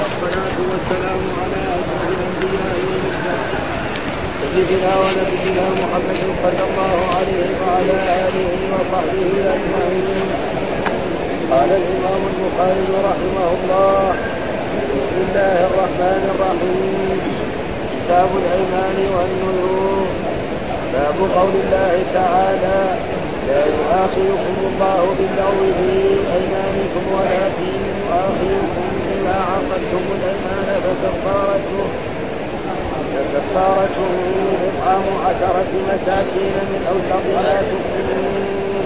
والصلاة والسلام على أشرف الأنبياء والمرسلين. سيدنا ونبينا محمد صلى الله عليه وعلى آله وصحبه أجمعين. قال الإمام البخاري رحمه الله بسم الله الرحمن الرحيم. كتاب الأيمان والنذور. باب قول الله تعالى لا يؤاخذكم الله باللغو في أيمانكم ولكن يؤاخذكم بما عقدتم الأيمان فكفارته فكفارته إطعام عشرة مساكين من اوسط ما تؤمنون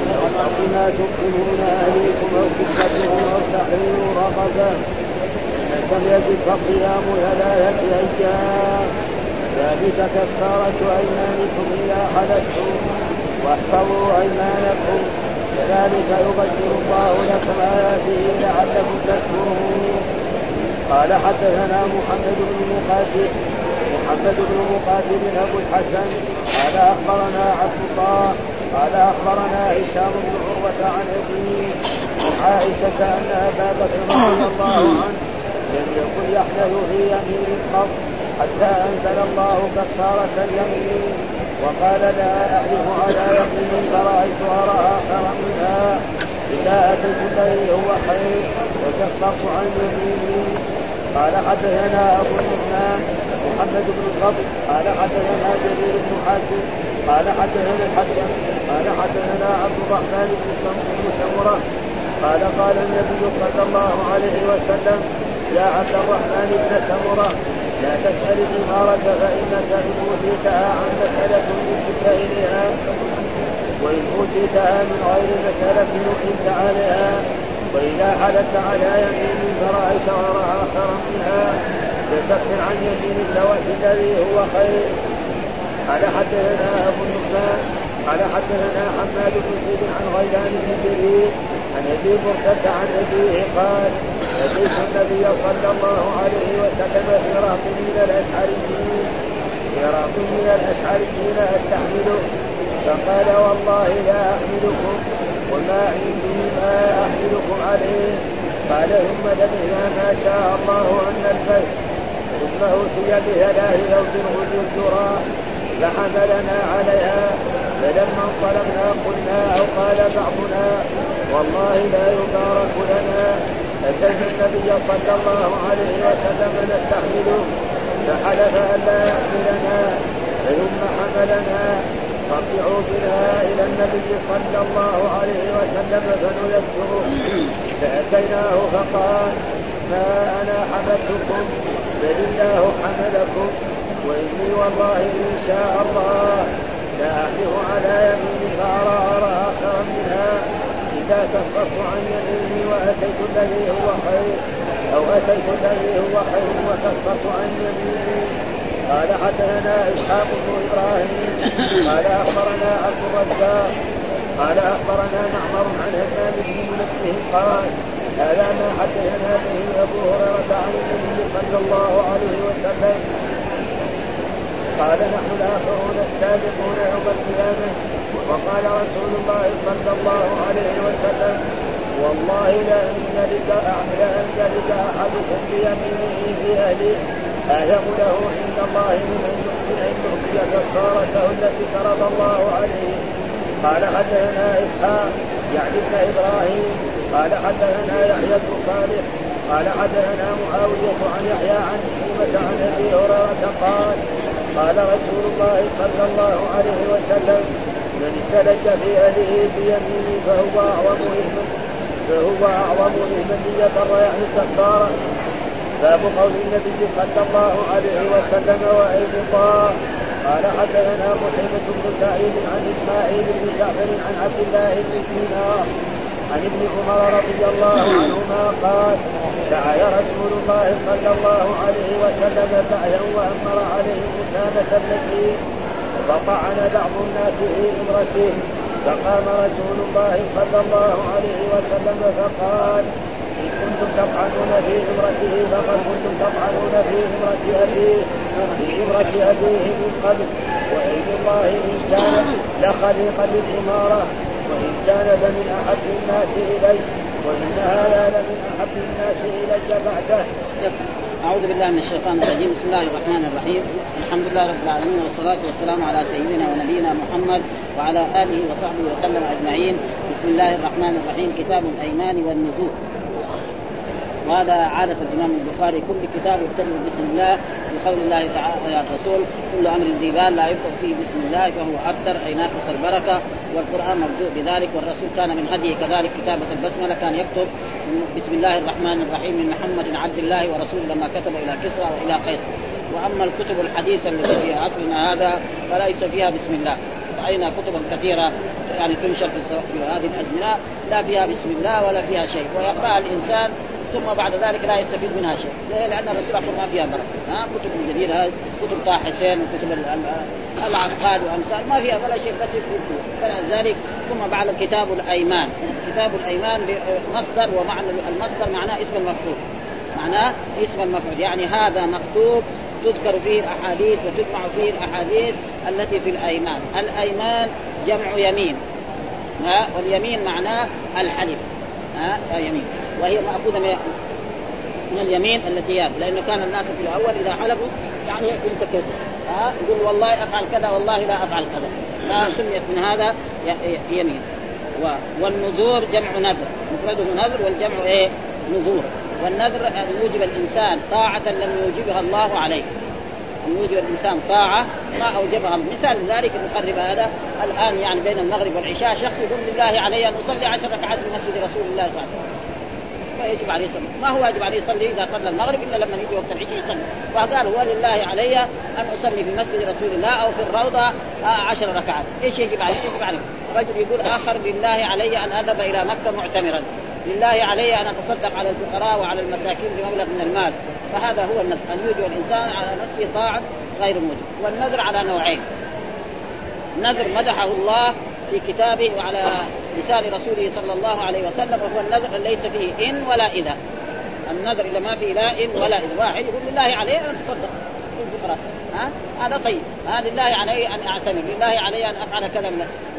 من اوسط ما تؤمنون اهليكم أو كسوتهم أو تحرير رقبة. من لم يجد فصيام ثلاثة أيام. ذلك كفارة أيمانكم إذا حلفتم واحفظوا أيمانكم. كذلك يبشر الله لكم آياته لعلكم تشكرون. قال حدثنا محمد بن مقاتل محمد بن مقاتل أبو الحسن قال أخبرنا عبد الله قال أخبرنا هشام بن عروة عن أبيه عن عائشة أن أبا بكر رضي الله عنه لم يكن يحلف في يمين قط حتى أنزل الله كفارة اليمين وقال لا أحلف على يقين فرأيت أتيت الذي هو خير وكفرت عن يميني قال حدثنا أبو النعمان محمد بن الفضل. قال حدثنا جرير بن حاتم قال حدثنا الحسن. قال حدثنا عبد الرحمن بن سمرة قال قال النبي صلى الله عليه وسلم يا عبد الرحمن بن سمرة لا تسأل الإمارة فإنك إن أوتيتها عن مسألة وكلت إليها. وإن أوتيتها من غير مسألة وكلت عليها وإذا حلفت على يمين فرأيت وراء خيرا منها فكفر عن يمينك الذي هو خير. قال حدثنا أبو النعمان قال حدثنا حماد بن زيد عن غيلان بن جرير عن أبي مرتد عن ابيه قال اتيت النبي صلى الله عليه وسلم في رهط من الاشعريين في رهط من الاشعريين أستحمله. فقال والله لا أحملكم. وما عندي ما أحملكم عليه. قال ثم لبثنا ما شاء الله أن نلبث ثم أوتي بثلاث لو درهم الذرى. فحملنا عليها. فلما انطلقنا قلنا أو قال بعضنا والله لا يبارك لنا. اتينا النبي صلى الله عليه وسلم نستحمله فحلف أن لا يحملنا. ثم حملنا فارجعوا بنا إلى النبي صلى الله عليه وسلم فنذكره فأتيناه فقال ما أنا حملتكم بل الله حملكم وإني والله إن شاء الله لا أحلف على يمين فأرى أرى اخر منها. إذا كفرت عن يميني وأتيت الذي هو خير أو أتيت الذي هو خير وكفرت عن يميني قال حدثنا إسحاق بن إبراهيم قال أخبرنا عبد الرزاق قال أخبرنا معمر عن همام بن منبه قال هذا ما حدثنا به أبو هريرة عن النبي صلى الله عليه وسلم. قال نحن الآخرون السابقون يوم القيامة. وقال رسول الله صلى الله عليه وسلم والله لأن يلد أحدكم بيمينه في أهله. أعلم له عند الله من أن يؤتي كفارته التي فرض الله عليه. قال حدثنا إسحاق يعني ابن إبراهيم. قال حدثنا يحيى بن صالح. قال حدثنا معاوية عن يحيى عن حكيمة عن أبي هريرة قال قال رسول الله صلى الله عليه وسلم من استلج في أهله بيمينه فهو أعظم اثما فهو أعظم اثما يقر يعني كفاره باب قول النبي صلى الله عليه وسلم الله قال حدثنا قتيبة بن سعيد عن إسماعيل بن جعفر عن عبد الله بن دينار عن ابن عمر رضي الله عنهما قال دعا رسول الله صلى الله عليه وسلم سعيا وأمر عليه مسامة التي فطعن بعض الناس في إمرته فقام رسول الله صلى الله عليه وسلم فقال كنتم تطعنون في امرته فقد كنتم تطعنون في امرة أبيه في امرة أبيه من قبل. وأيد الله إن كان لخليقا للإمارة وإن كان فمن أحب الناس إليه وإن هذا لمن أحب الناس إلي بعده. أعوذ بالله من الشيطان الرجيم. بسم الله الرحمن الرحيم. الحمد لله رب العالمين والصلاة والسلام على سيدنا ونبينا محمد وعلى آله وصحبه وسلم أجمعين. بسم الله الرحمن الرحيم. كتاب الأيمان والنذور وهذا عادة الإمام البخاري كل كتاب يبتدئ بسم الله بقول الله تعالى يا الرسول كل أمر ذي بال لا يبقى فيه بسم الله فهو أبتر أي ناقص البركة والقرآن مبدوء بذلك والرسول كان من هديه كذلك كتابة البسملة كان يكتب بسم الله الرحمن الرحيم من محمد عبد الله ورسوله لما كتب إلى كسرى وإلى قيصر وأما الكتب الحديثة التي في عصرنا هذا فليس فيها بسم الله. رأينا كتبا كثيرة يعني تنشر في هذه الأزمنة؟ لا فيها بسم الله ولا فيها شيء. ويقرأ الإنسان ثم بعد ذلك لا يستفيد منها شيء. لأن الرسول يقول ما فيها بركه ها؟ كتب جديده كتب طه حسين وكتب العقاد وامثال ما فيها ولا شيء بس فلذلك ثم بعد كتاب الأيمان. كتاب الأيمان مصدر ومعنى المصدر معناه اسم المفعول. معناه اسم المفعول. يعني هذا مكتوب تذكر فيه الأحاديث وتجمع فيه الأحاديث التي في الأيمان، الأيمان جمع يمين. ها؟ واليمين معناه الحلف ها؟ يمين. وهي مأخوذة من من اليمين التي ياب لأنه كان الناس في الأول إذا حلفوا يعني ينتكسوا ها؟ يقول والله أفعل كذا والله لا أفعل كذا. فسميت من هذا يمين. والنذور جمع نذر. مفرده نذر والجمع إيه؟ نذور. والنذر ان يوجب الإنسان طاعة لم يوجبها الله عليه. ان يوجب الإنسان طاعة ما أوجبها. مثال ذلك المقرب هذا الآن يعني بين المغرب والعشاء. شخص يقول لله علي أن أصلي عشر ركعات في مسجد رسول الله صلى الله عليه وسلم. فيجب عليه يصلي. ما هو واجب عليه يصلي إذا صلى المغرب إلا لما يجي وقت العشاء يصلي. فقال هو لله علي أن أصلي في مسجد رسول الله أو في الروضة عشر ركعات. إيش يجب عليه؟ يجب عليه. رجل يقول آخر لله علي أن أذهب إلى مكة معتمرا. لله علي أن أتصدق على الفقراء وعلى المساكين بمبلغ من المال. فهذا هو النذر أن يوجب الإنسان على نفسه طاعة غير موجب والنذر على نوعين. نذر مدحه الله في كتابه وعلى لسان رسوله صلى الله عليه وسلم وهو النذر ليس فيه إن ولا إذا. النذر إذا ما فيه لا إن ولا إذا. واحد يقول لله علي أن الفقراء ها؟ هذا طيب. هذا لله علي أن اعتمر لله علي أن أفعل كذا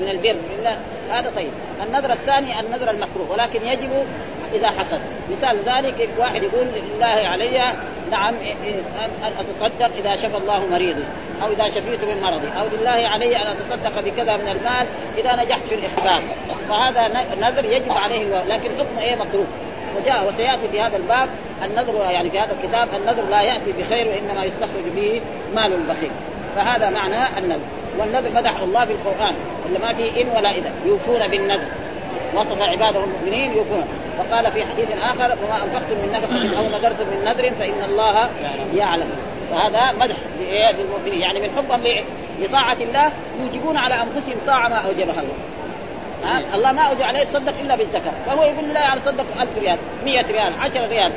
من البر لله. هذا طيب. النذر الثاني النذر المكروه ولكن يجب إذا حصل مثال ذلك واحد يقول لله علي نعم أن أتصدق إذا شفى الله مريضي أو إذا شفيت من مرضي أو لله علي أن أتصدق بكذا من المال إذا نجحت في الاخبار فهذا نذر يجب عليه لكن حكم إيه مكروه وجاء وسيأتي في هذا الباب النذر يعني في هذا الكتاب النذر لا يأتي بخير وإنما يستخرج به مال البخيل. فهذا معنى النذر. والنذر مدح الله في القرآن. ما فيه إن ولا إذا. يوفون بالنذر. وصف عباده المؤمنين يوفون. وقال في حديث آخر وما أنفقتم من نفقة أو نذرتم من نذر فإن الله يعلم. فهذا مدح للمؤمنين. يعني من حبهم لطاعة الله يوجبون على أنفسهم طاعة ما أوجبها الله؟ الله ما أوجب عليه يتصدق إلا بالزكاة. فهو يقول لا يعني صدق 1000 ريال 100 ريال 10 ريال.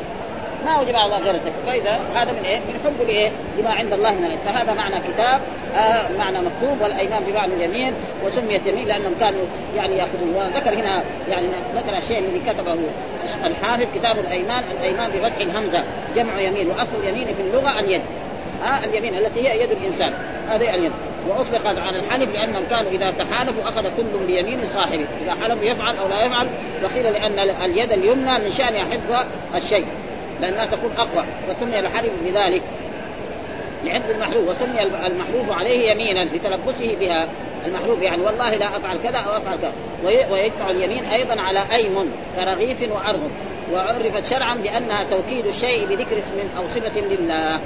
ما اوجب على الله غير الزكاه فإذا هذا من إيه؟ من حبه لإيه؟ لما عند الله من الأجر. فهذا معنى كتاب آه معنى مكتوب والأيمان بمعنى اليمين وسميت يمين لأنهم كانوا يعني يأخذون. وذكر هنا يعني ذكر الشيء الذي كتبه الحافظ كتاب الأيمان الأيمان بفتح الهمزة جمع يمين وأصل اليمين في اللغة اليد. آه اليمين التي هي يد الإنسان. هذه اليد. واطلقت على الحلف لأنهم كانوا إذا تحالفوا أخذ كل بيمين صاحبه، إذا حلف يفعل أو لا يفعل فقيل لأن اليد اليمنى من شانها حفظ الشيء. لأنها تكون أقوى فسمي الحلف بذلك. لعند المحلوف وسمي المحلوف عليه يمينا لتلبسه بها. المحلوف يعني والله لا أفعل كذا أو أفعل كذا. ويجمع اليمين أيضا على ايم كرغيف وارغب وعرفت شرعا بأنها توكيد الشيء بذكر اسم أو صفة لله.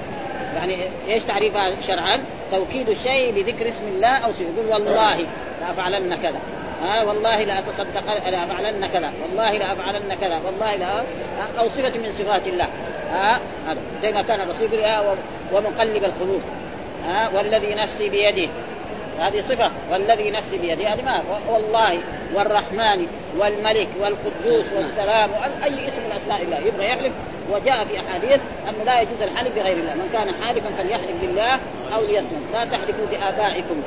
يعني إيش تعريفها شرعا؟ توكيد الشيء بذكر اسم الله أو صفة. يقول والله لافعلن كذا. ها آه والله لاتصدق لافعلن كذا والله لافعلن كذا والله لا أو صفة من صفات الله ها آه زي ما كان الرسول يقول ومقلب القلوب ها آه والذي نفسي بيده هذه صفة والذي نفسي بيده هذه ما والله والرحمن والملك والقدوس والسلام أي اسم من أسماء الله يبغى يحلف وجاء في أحاديث أنه لا يجوز الحلف بغير الله من كان حالفا فليحلف بالله أو ليصمت لا تحلفوا بآبائكم.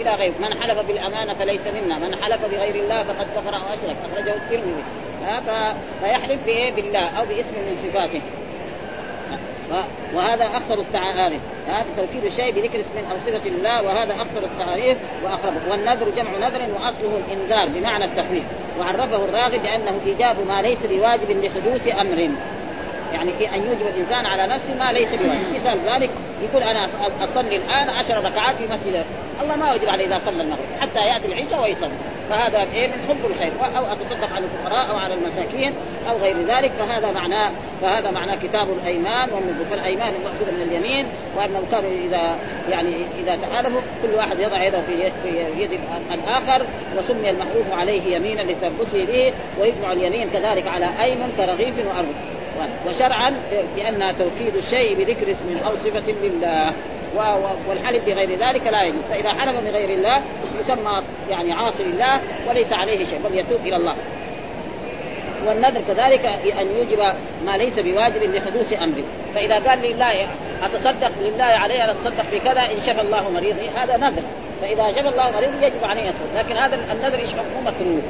إلى غير من حلف بالأمانة فليس منا. من حلف بغير الله فقد كفر أو أشرك. أخرجه الترمذي. فيحلف بإيه؟ بالله أو باسم من صفاته. وهذا اخصر التعاريف. هذا توكيد الشيء بذكر اسم أو صفة الله وهذا اخصر التعاريف واقربه والنذر جمع نذر وأصله الإنذار بمعنى التخويف. وعرفه الراغب بأنه إيجاب ما ليس بواجب لحدوث أمر. يعني أن يوجب الإنسان على نفسه ما ليس بواجب. مثال ذلك يقول أنا أصلي الآن عشر ركعات في مسجد. الله ما وجب عليه إذا صلى المغرب حتى يأتي العشاء ويصلي. فهذا إيه؟ من حب الخير. أو أتصدق على الفقراء أو على المساكين أو غير ذلك. فهذا معناه فهذا معناه كتاب الأيمان فالايمان مأخوذه من اليمين وأنه كانوا إذا يعني إذا تحالفوا كل واحد يضع يده في في يد الآخر وسمي المحروف عليه يمينا لتربصه به ويجمع اليمين كذلك على أيمن كرغيف وأرض. وشرعا بأن توكيد الشيء بذكر اسم أو صفة لله. والحلف بغير ذلك لا يجوز. فإذا حلف بغير الله يسمى يعني عاصي لله وليس عليه شيء بل يتوب إلى الله. والنذر كذلك أن يوجب ما ليس بواجب لحدوث أمر فإذا قال لله أتصدق لله علي أن أتصدق بكذا إن شفى الله مريضي هذا نذر. فإذا شفى الله مريضي يجب عليه يصدق لكن هذا النذر إيش مكروه.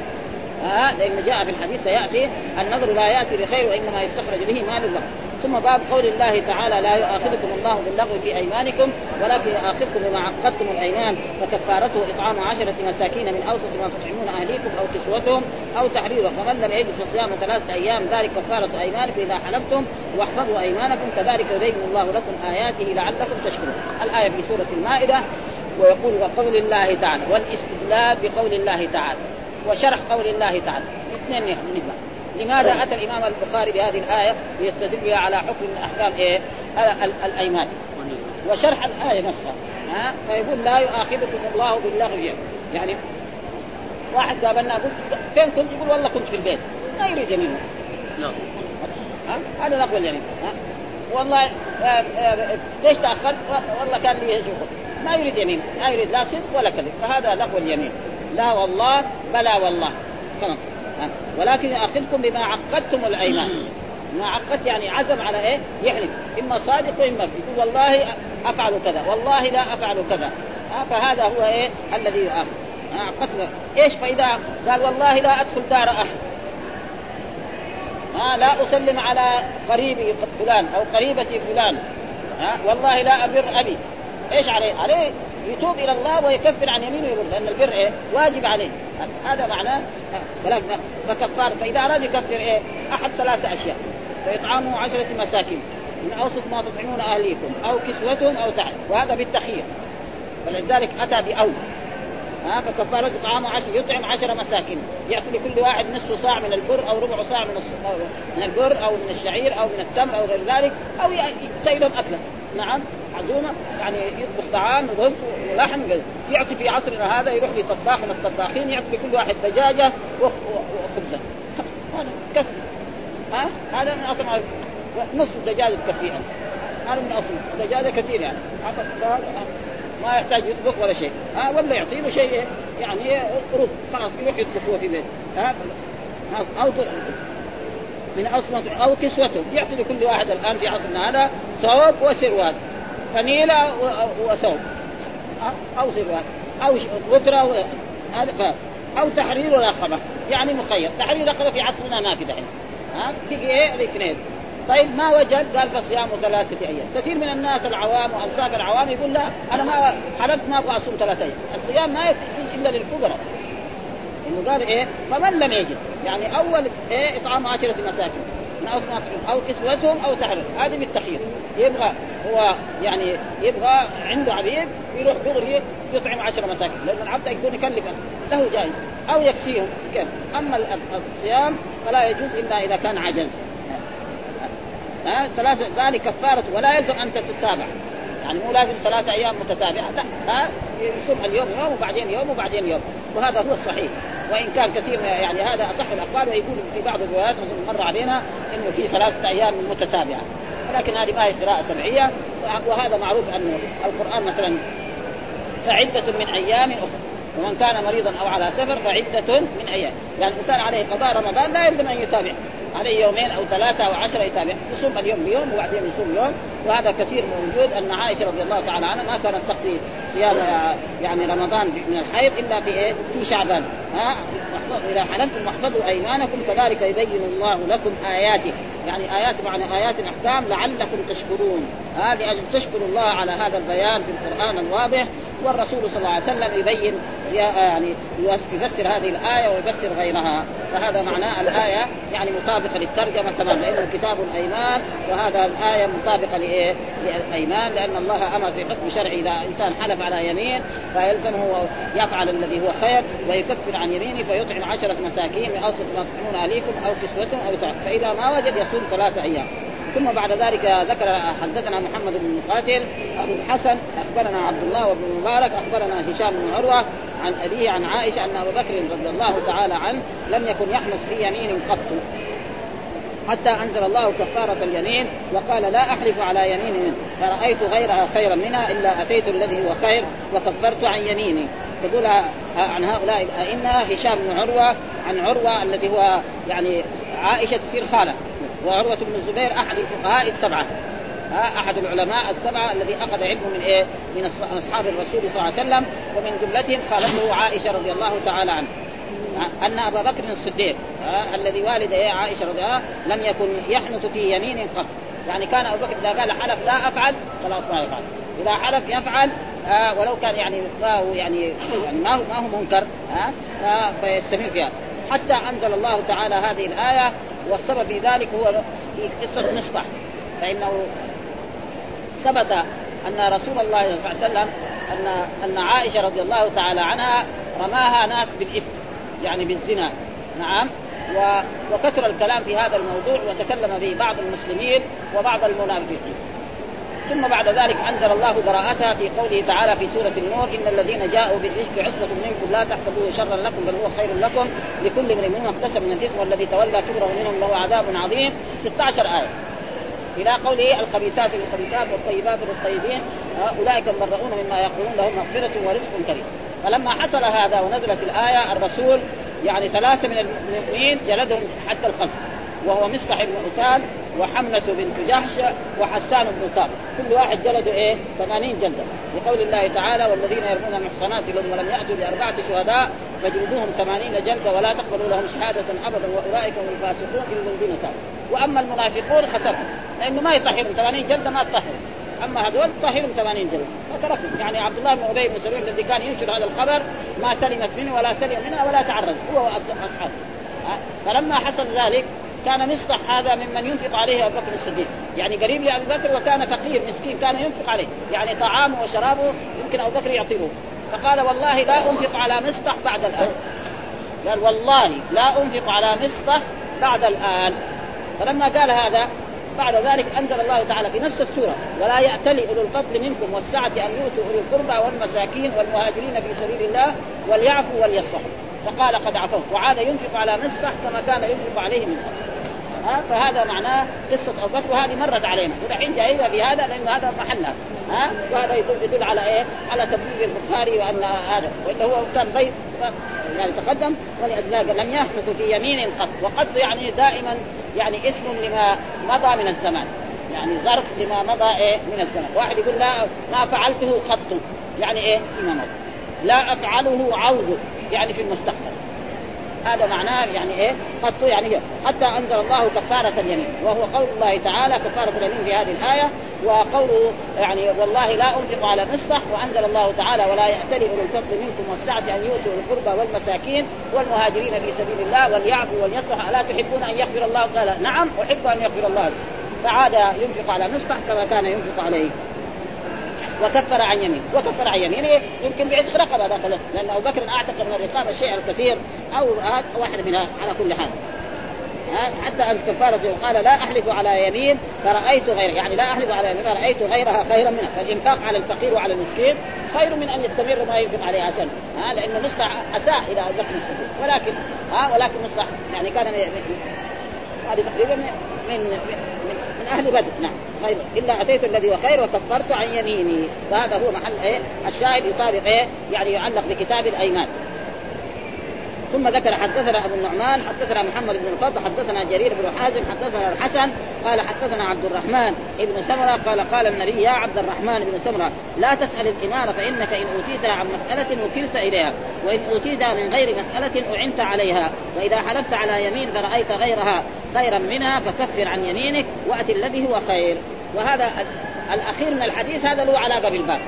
ها لأن جاء في الحديث سيأتي النذر لا يأتي بخير وإنما يستخرج به مال الله. ثم باب قول الله تعالى لا يؤاخذكم الله باللغو في أيمانكم ولكن يؤاخذكم بما عقدتم الأيمان فكفارته إطعام عشرة مساكين من أوسط ما تطعمون أهليكم أو كسوتهم أو تحرير. فمن لم يجد فصيام ثلاثة أيام ذلك كفارة ايمانكم اذا حلفتم واحفظوا أيمانكم كذلك يبين الله لكم آياته لعلكم تشكرون. الآية في سورة المائدة ويقول وقول الله تعالى والإستدلال بقول الله تعالى. وشرح قول الله تعالى. اثنين نجمع لماذا أتى الإمام البخاري بهذه الآية ليستدل بها على حكم من أحكام إيه؟ الأيمان. وشرح الآية نفسها. ها؟ فيقول لا يؤاخذكم الله باللغو. يعني واحد قابلنا قلت فين كنت؟ يقول والله كنت في البيت. ما يريد يمين نعم هذا لغو اليمين. ها؟ والله آه، آه، ليش تأخرت؟ والله كان لي شغل. ما يريد يمين. ما يريد لا صدق ولا كذب. فهذا لغو اليمين. لا والله بلا والله. خلاص ولكن يأخذكم بما عقدتم الأيمان. ما عقدت يعني عزم على إيه؟ يحلف إما صادق وإما يقول والله أفعل كذا والله لا أفعل كذا. فهذا هو إيه؟ الذي يؤاخذ. عقدت إيش فإذا قال والله لا أدخل دار أخي. ها لا أسلم على قريبي فلان أو قريبتي فلان. ها والله لا أبر أبي. إيش عليه؟ عليه يتوب إلى الله ويكفر عن يمينه ويقول لأن البر إيه؟ واجب عليه. هذا معناه ولكن فكفار فإذا أراد يكفر إيه؟ أحد ثلاثة أشياء. فإطعامه عشرة مساكين. من أوسط ما تطعمون أهليكم أو كسوتهم أو تعب وهذا بالتخيير. فلذلك أتى بأول. ها فكفارة طعام عشر يطعم عشر مساكين. يعطي لكل واحد نصف صاع من البر أو ربع صاع من من البر أو من الشعير أو من التمر أو غير ذلك أو يسيلهم اكله نعم عزومة يعني يطبخ طعام ورز ولحم يعطي في عصرنا هذا يروح لطباخ من الطباخين يعطي لكل واحد دجاجة وخبزة. هذا كفي. ها؟ هذا من أصل نصف دجاجة تكفي هذا من أصل. دجاجة كثير يعني. ما يحتاج يطبخ ولا شيء. ها؟ ولا يعطي له شيء يعني رز. خلاص يروح يطبخ هو في بيته. ها؟ أو من أصلا أو كسوته. يعطي لكل واحد الآن في عصرنا هذا ثوب وسروال فنيلة وثوب أو سروال أو غتره هذا أو تحرير رقبة. يعني مخير. تحرير رقبة في عصرنا في دحين. ها؟ بقي إيه؟ الاثنين. طيب ما وجد؟ قال فصيام ثلاثة أيام. كثير من الناس العوام وأنصاف العوام يقول لا أنا ما حلفت ما أبغى أصوم ثلاثة أيام. الصيام ما يجوز إلا للفقراء. إنه قال إيه؟ فمن لم يجد. يعني أول إيه؟ إطعام عشرة مساكين. من أو كسوتهم أو تحرير هذه بالتخيير يبغى هو يعني يبغى عنده عبيد يروح دغري يطعم عشر مساكين. لأن العبد يكون يكلف له جائز أو يكسيهم. كيف؟ أما الصيام فلا يجوز إلا إذا كان عجز. ها؟ ثلاثة ذلك كفارة. ولا يلزم أن تتابع. يعني مو لازم ثلاثة أيام متتابعة. لا ها يصوم اليوم يوم وبعدين يوم وبعدين يوم. وهذا هو الصحيح. وإن كان كثير يعني هذا أصح الأقوال ويقول في بعض الروايات مر علينا إنه في ثلاثة أيام متتابعة. ولكن هذه ما هي قراءة سبعية وهذا معروف أنه القرآن مثلا فعدة من أيام أخرى. ومن كان مريضا أو على سفر فعدة من أيام، يعني الإنسان عليه قضاء رمضان لا يلزم أن يتابع، عليه يومين أو ثلاثة أو عشرة يتابع. يصوم اليوم بيوم وبعدين يصوم يوم. وهذا كثير موجود. أن عائشة رضي الله تعالى عنها ما كانت تقضي صيام يعني رمضان من الحيض إلا في إيه؟ في شعبان. ها؟ إذا حلفتم واحفظوا أيمانكم. كذلك يبين الله لكم آياته. يعني آيات معنى آيات احكام لعلكم تشكرون. هذه أجل تشكروا الله على هذا البيان في القرآن الواضح. والرسول صلى الله عليه وسلم يبين يعني يفسر هذه الآية ويفسر غيرها فهذا معناه الآية يعني مطابقة للترجمة تمام لأنه كتاب الأيمان وهذا الآية مطابقة لإيه؟ للأيمان لأن الله أمر في حكم شرعي إذا إنسان حلف على يمين فيلزمه يفعل الذي هو خير ويكفر عن يمينه فيطعم عشرة مساكين من أوسط ما تطعمون أهليكم أو كسوتهم أو تعب فإذا ما وجد يصوم ثلاثة أيام ثم بعد ذلك ذكر حدثنا محمد بن مقاتل أبو الحسن أخبرنا عبد الله وابن مبارك أخبرنا هشام بن عروة عن أبيه عن عائشة أن أبا بكر رضي الله تعالى عنه لم يكن يحنث في يمين قط. حتى أنزل الله كفارة اليمين وقال لا أحلف على يمين فرأيت غيرها خيرا منها إلا أتيت الذي هو خير وكفرت عن يميني. تقول عن هؤلاء الائمه هشام بن عروة عن عروة الذي هو يعني عائشة تصير خالة. وعروة بن الزبير أحد الفقهاء السبعة. ها أحد العلماء السبعة الذي أخذ علمه من إيه؟ من أصحاب الرسول صلى الله عليه وسلم ومن جملتهم خالته عائشة رضي الله تعالى عنها. أن أبا بكر الصديق الذي والد إيه؟ عائشة رضي الله لم يكن يحنث في يمين قط. يعني كان أبو بكر إذا قال حلف لا أفعل خلاص ما يفعل. إذا حلف يفعل آه ولو كان يعني ما هو يعني يعني ما هو ما هو منكر ها آه فيستمر فيها. حتى أنزل الله تعالى هذه الآية والسبب في ذلك هو في قصة مصطح فإنه ثبت أن رسول الله صلى الله عليه وسلم أن أن عائشة رضي الله تعالى عنها رماها ناس بالإثم يعني بالزنا. نعم. و... وكثر الكلام في هذا الموضوع وتكلم به بعض المسلمين وبعض المنافقين. ثم بعد ذلك أنزل الله براءتها في قوله تعالى في سورة النور إن الذين جاءوا بالرزق عصبة منكم لا تحسبوه شرا لكم بل هو خير لكم لكل امرئ منهم اكتسب من الإثم والذي تولى كبره منهم له عذاب عظيم. 16 آية. إلى قوله الخبيثات للخبيثات والطيبات للطيبين أولئك المبرؤون مما يقولون لهم مغفرة ورزق كريم. فلما حصل هذا ونزلت الآية الرسول يعني ثلاثة من المؤمنين جلدهم حتى الخصم. وهو مصطح بن عثمان وحملة بنت جحش وحسان بن ثابت كل واحد جلده إيه؟ 80 جلده لقول الله تعالى والذين يرمون المحصنات لهم ولم يأتوا بأربعة شهداء فجلدوهم 80 جلده ولا تقبلوا لهم شهادة ابدا وأولئك هم الفاسقون الا الذين تابوا. وأما المنافقون خسرهم. لأنه ما يطهرهم. 80 جلده ما تطهرهم. أما هذول طهرهم 80 جلده فتركهم. يعني عبد الله بن أبي بن سلول الذي كان ينشر هذا الخبر ما سلمت منه ولا سلم منها ولا تعرض. هو وأصحابه. فلما حصل ذلك كان مصطح هذا ممن ينفق عليه أبو بكر الصديق. يعني قريب لأبي بكر وكان فقير مسكين كان ينفق عليه. يعني طعامه وشرابه يمكن أبو بكر يعطيه. فقال والله لا أنفق على مصطح بعد الآن. قال والله لا أنفق على مصطح بعد الآن. فلما قال هذا بعد ذلك أنزل الله تعالى في نفس السورة ولا يأتلي أولو الفضل منكم والسعه أن يؤتوا اولي القربى والمساكين والمهاجرين في سبيل الله وليعفوا وليصفحوا فقال قد عفوت. وعاد ينفق على مصطح كما كان ينفق عليه من قبل. ها؟ فهذا معناه قصة ابو بكر وهذه مرت علينا. ودحين جايبها في هذا لأنه هذا محلها ها؟ وهذا يدل على إيه؟ على تبليغ البخاري وأن هذا والا هو كان ضيف. يعني تقدم ولأجل لم يحدث في يمين قط. وقد يعني دائما يعني اسم لما مضى من الزمان. يعني ظرف لما مضى إيه؟ من الزمان. واحد يقول لا ما فعلته خط يعني إيه؟ فيما مضى. لا أفعله عوض. يعني في المستقبل. هذا معناه يعني إيه؟ قد يعني حتى أنزل الله كفارة اليمين. وهو قول الله تعالى كفارة اليمين في هذه الآية. وقوله يعني والله لا أنفق على مصطح وأنزل الله تعالى ولا يأتلي أولو الفضل منكم والسعة أن يؤتوا القربى والمساكين والمهاجرين في سبيل الله وليعفوا وليصلح ألا تحبون أن يغفر الله؟ قال نعم أحب أن يغفر الله. فعاد ينفق على مصطح كما كان ينفق عليه. وكفر عن يمين وكفر عن يمينه يمكن بعتق رقبة ذاك لأن أبو بكر اعتق من الرقاب الشيء الكثير أو واحد منها على كل حال. حتى أن كفارة قال لا أحلف على يمين فرأيت غير يعني لا أحلف على يمين فرأيت غيرها خيرا منها. فالإنفاق على الفقير وعلى المسكين خير من أن يستمر ما ينفق عليه عشان. ها؟ لأنه مصلح أساء إلى بكر الصديق ولكن ها؟ ولكن مصلح يعني كان هذه تقريبا من من من أهل بدر. نعم. خير إلا اتيت الذي هو خير وكفرت عن يميني. وهذا هو محل إيه؟ الشاهد يطابق إيه؟ يعني يعلق بكتاب الأيمان. ثم ذكر حدثنا أبو النعمان حدثنا محمد بن الفضل حدثنا جرير بن حازم حدثنا الحسن قال حدثنا عبد الرحمن بن سمرة قال قال النبي يا عبد الرحمن بن سمرة لا تسأل الإمارة فإنك إن اوتيتها عن مسألة وكلت إليها وإن اوتيتها من غير مسألة أعنت عليها وإذا حلفت على يمين فرأيت غيرها خيرا منها فكفر عن يمينك وأت الذي هو خير. وهذا الأخير من الحديث هذا له علاقه بالباب